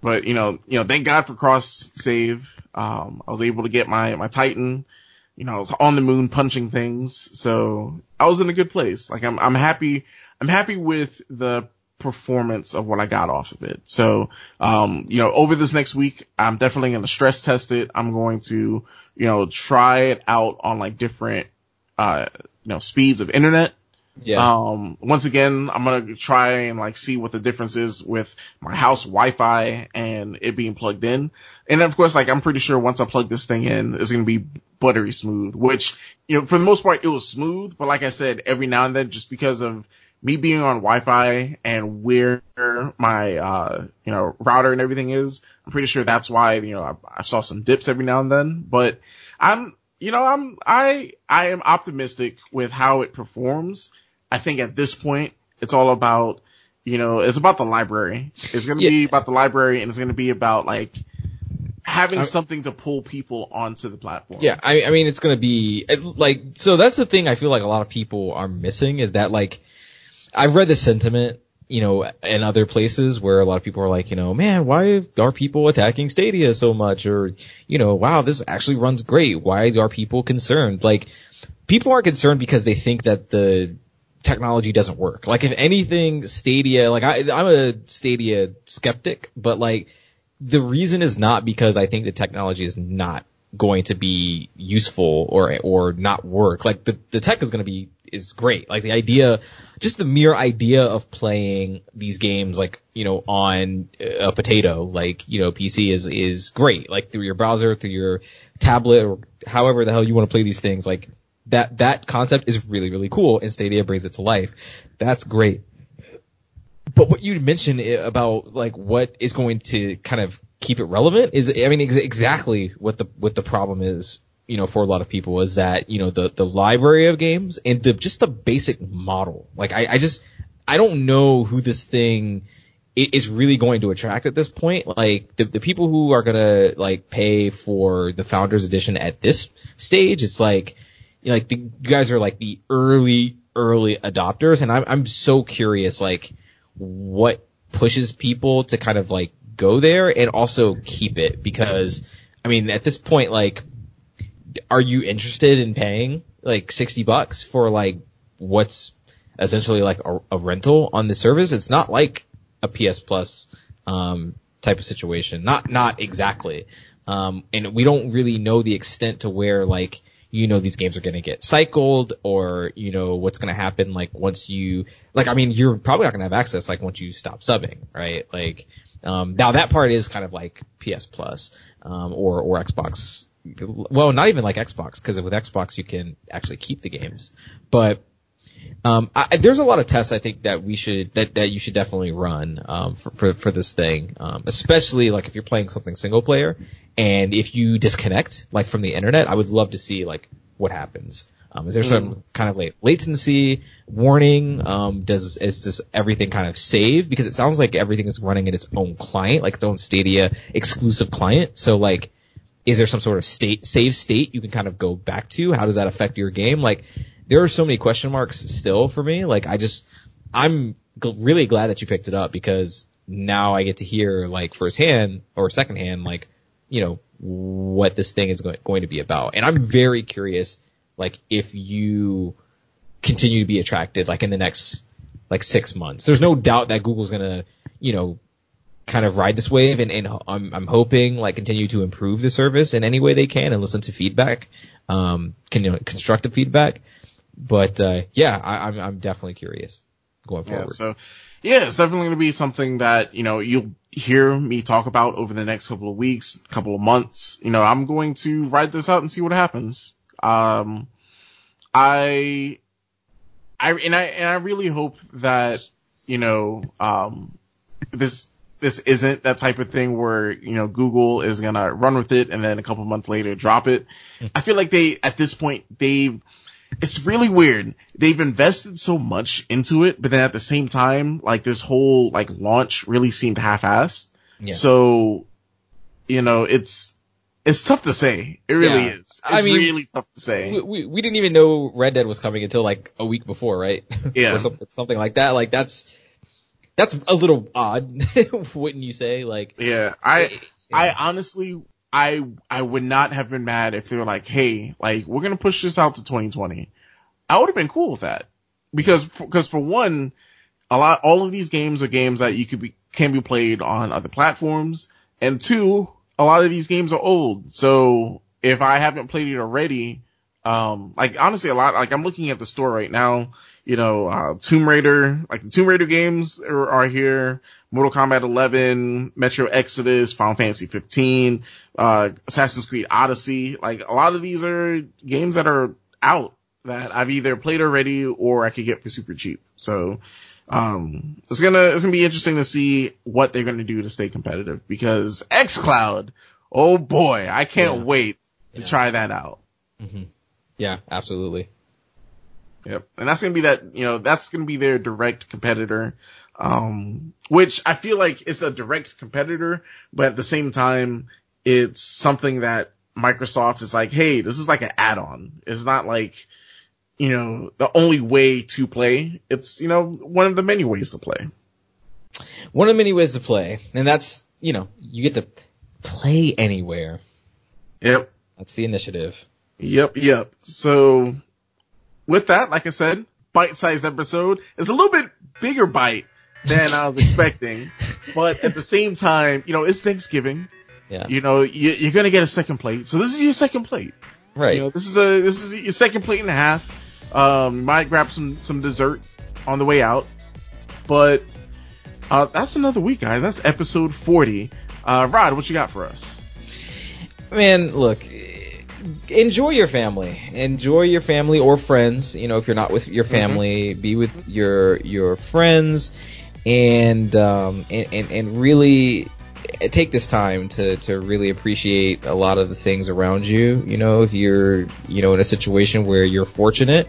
But you know, you know, thank God for cross save. Um, I was able to get my my Titan. You know, I was on the moon punching things, so I was in a good place. Like I'm I'm happy. I'm happy with the performance of what I got off of it. So, um, you know, over this next week, I'm definitely going to stress test it. I'm going to, you know, try it out on like different, uh, you know, speeds of internet. Yeah. Um, once again, I'm going to try and like see what the difference is with my house Wi-Fi and it being plugged in. And of course, like I'm pretty sure once I plug this thing in, it's going to be buttery smooth, which, you know, for the most part, it was smooth. But like I said, every now and then, just because of me being on Wi-Fi and where my, uh, you know, router and everything is, I'm pretty sure that's why, you know, I, I saw some dips every now and then, but I'm, you know, I'm, I, I am optimistic with how it performs. I think at this point, it's all about, you know, it's about the library. It's going to yeah. be about the library and it's going to be about like, having something to pull people onto the platform. Yeah, I, I mean, it's going to be like so. That's the thing I feel like a lot of people are missing is that like I've read the sentiment, you know, in other places where a lot of people are like, you know, man, why are people attacking Stadia so much? Or, you know, wow, this actually runs great. Why are people concerned? Like, people aren't concerned because they think that the technology doesn't work. Like, if anything, Stadia, like I, I'm a Stadia skeptic, but like, the reason is not because I think the technology is not going to be useful or or not work. Like the the tech is going to be is great. Like the idea, just the mere idea of playing these games, like you know, on a potato, like you know, PC is is great. Like through your browser, through your tablet, or however the hell you want to play these things. Like that that concept is really really cool, and Stadia brings it to life. That's great. But what you mentioned eh, about like what is going to kind of keep it relevant is, I mean, ex- exactly what the what the problem is. You know, for a lot of people is that you know the the library of games and the just the basic model. Like I, I just I don't know who this thing is really going to attract at this point. Like the the people who are gonna like pay for the founders edition at this stage, it's like you know, like the you guys are like the early early adopters, and I'm I'm so curious like what pushes people to kind of like go there and also keep it because I mean at this point like are you interested in paying like 60 bucks for like what's essentially like a, a rental on the service? It's not like a PS Plus um, type of situation. Not not exactly. Um, and we don't really know the extent to where like you know these games are going to get cycled or you know what's going to happen like once you like I mean you're probably not going to have access like once you stop subbing, right? Like um, now that part is kind of like PS Plus um, or or Xbox. Well, not even like Xbox because with Xbox you can actually keep the games, but um, I, there's a lot of tests I think that we should that that you should definitely run um, for, for, for this thing, um, especially like if you're playing something single player and if you disconnect like from the internet, I would love to see like what happens. Um, is there some mm. kind of like latency warning? Um, does is just everything kind of save? Because it sounds like everything is running in its own client, like its own Stadia exclusive client. So like, is there some sort of state save state you can kind of go back to? How does that affect your game? Like, there are so many question marks still for me. Like, I just I'm really glad that you picked it up because now I get to hear like firsthand or secondhand like you know what this thing is going, going to be about, and I'm very curious like if you continue to be attracted like in the next like six months. There's no doubt that Google's gonna, you know, kind of ride this wave and, and I'm, I'm hoping like continue to improve the service in any way they can and listen to feedback, um, can, you know, constructive feedback. But, uh, yeah, I, am I'm, I'm definitely curious going forward. Yeah, so yeah, it's definitely going to be something that, you know, you'll hear me talk about over the next couple of weeks, couple of months. You know, I'm going to ride this out and see what happens. Um, I, I, and I, and I really hope that, you know, um, this, this isn't that type of thing where, you know, Google is gonna run with it and then a couple months later drop it. Hmm. I feel like they, at this point, they've, it's really weird. They've invested so much into it, but then at the same time, like this whole like launch really seemed half-assed. Yeah. So, you know, it's, it's tough to say. It really yeah. is. It's I mean, really tough to say. We, we, we didn't even know Red Dead was coming until like a week before, right? Yeah. or something, something like that. Like that's, that's a little odd, wouldn't you say? Like, yeah, I, yeah. I honestly, I, I would not have been mad if they were like, hey, like, we're gonna push this out to 2020. I would have been cool with that. Because, because for one, a lot, all of these games are games that you could be, can be played on other platforms. And two, a lot of these games are old. So if I haven't played it already, um, like honestly, a lot, like I'm looking at the store right now, you know, uh, Tomb Raider, like the Tomb Raider games are, are, here, Mortal Kombat 11, Metro Exodus, Final Fantasy 15, uh, Assassin's Creed Odyssey. Like a lot of these are games that are out that I've either played already or I could get for super cheap. So, um, it's gonna, it's gonna be interesting to see what they're gonna do to stay competitive because xCloud, oh boy, I can't yeah. wait to yeah. try that out. Mm-hmm. Yeah, absolutely. Yep. And that's gonna be that, you know, that's gonna be their direct competitor. Um, which I feel like it's a direct competitor, but at the same time, it's something that Microsoft is like, hey, this is like an add-on. It's not like, you know, the only way to play. It's, you know, one of the many ways to play. One of the many ways to play. And that's, you know, you get to play anywhere. Yep. That's the initiative. Yep, yep. So with that, like I said, bite-sized episode. is a little bit bigger bite than I was expecting, but at the same time, you know, it's Thanksgiving. Yeah. You know, you, are gonna get a second plate, so this is your second plate. Right. You know, this is a this is your second plate and a half. Um, you might grab some some dessert on the way out, but uh, that's another week, guys. That's episode 40. Uh, Rod, what you got for us? Man, look, enjoy your family. Enjoy your family or friends. You know, if you're not with your mm-hmm. family, mm-hmm. be with your your friends, and um, and, and and really take this time to to really appreciate a lot of the things around you. You know, if you're you know in a situation where you're fortunate,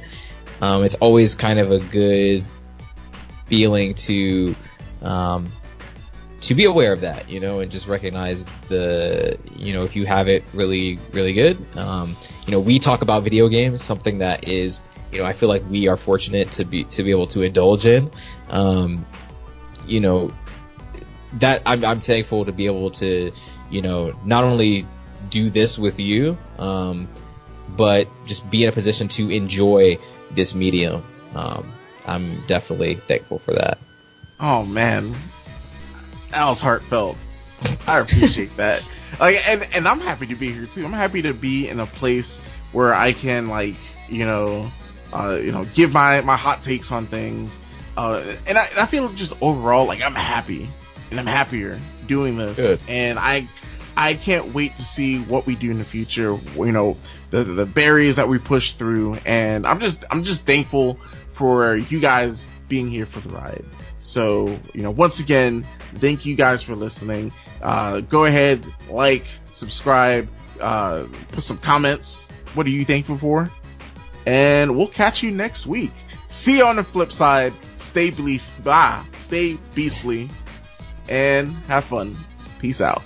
um, it's always kind of a good feeling to um, to be aware of that, you know, and just recognize the, you know, if you have it really, really good. Um, you know, we talk about video games, something that is, you know, I feel like we are fortunate to be to be able to indulge in. Um, you know, that I'm, I'm thankful to be able to, you know, not only do this with you, um, but just be in a position to enjoy this medium. Um, I'm definitely thankful for that. Oh man, that was heartfelt. I appreciate that. Like, and and I'm happy to be here too. I'm happy to be in a place where I can like, you know, uh, you know, give my my hot takes on things. Uh, and I, and I feel just overall like I'm happy and I'm happier doing this. Good. And I I can't wait to see what we do in the future. You know, the the barriers that we push through, and I'm just I'm just thankful for you guys being here for the ride. So, you know, once again, thank you guys for listening. Uh, go ahead, like, subscribe, uh, put some comments. What are you thankful for? And we'll catch you next week. See you on the flip side. Stay beastly, ah, stay beastly, and have fun. Peace out.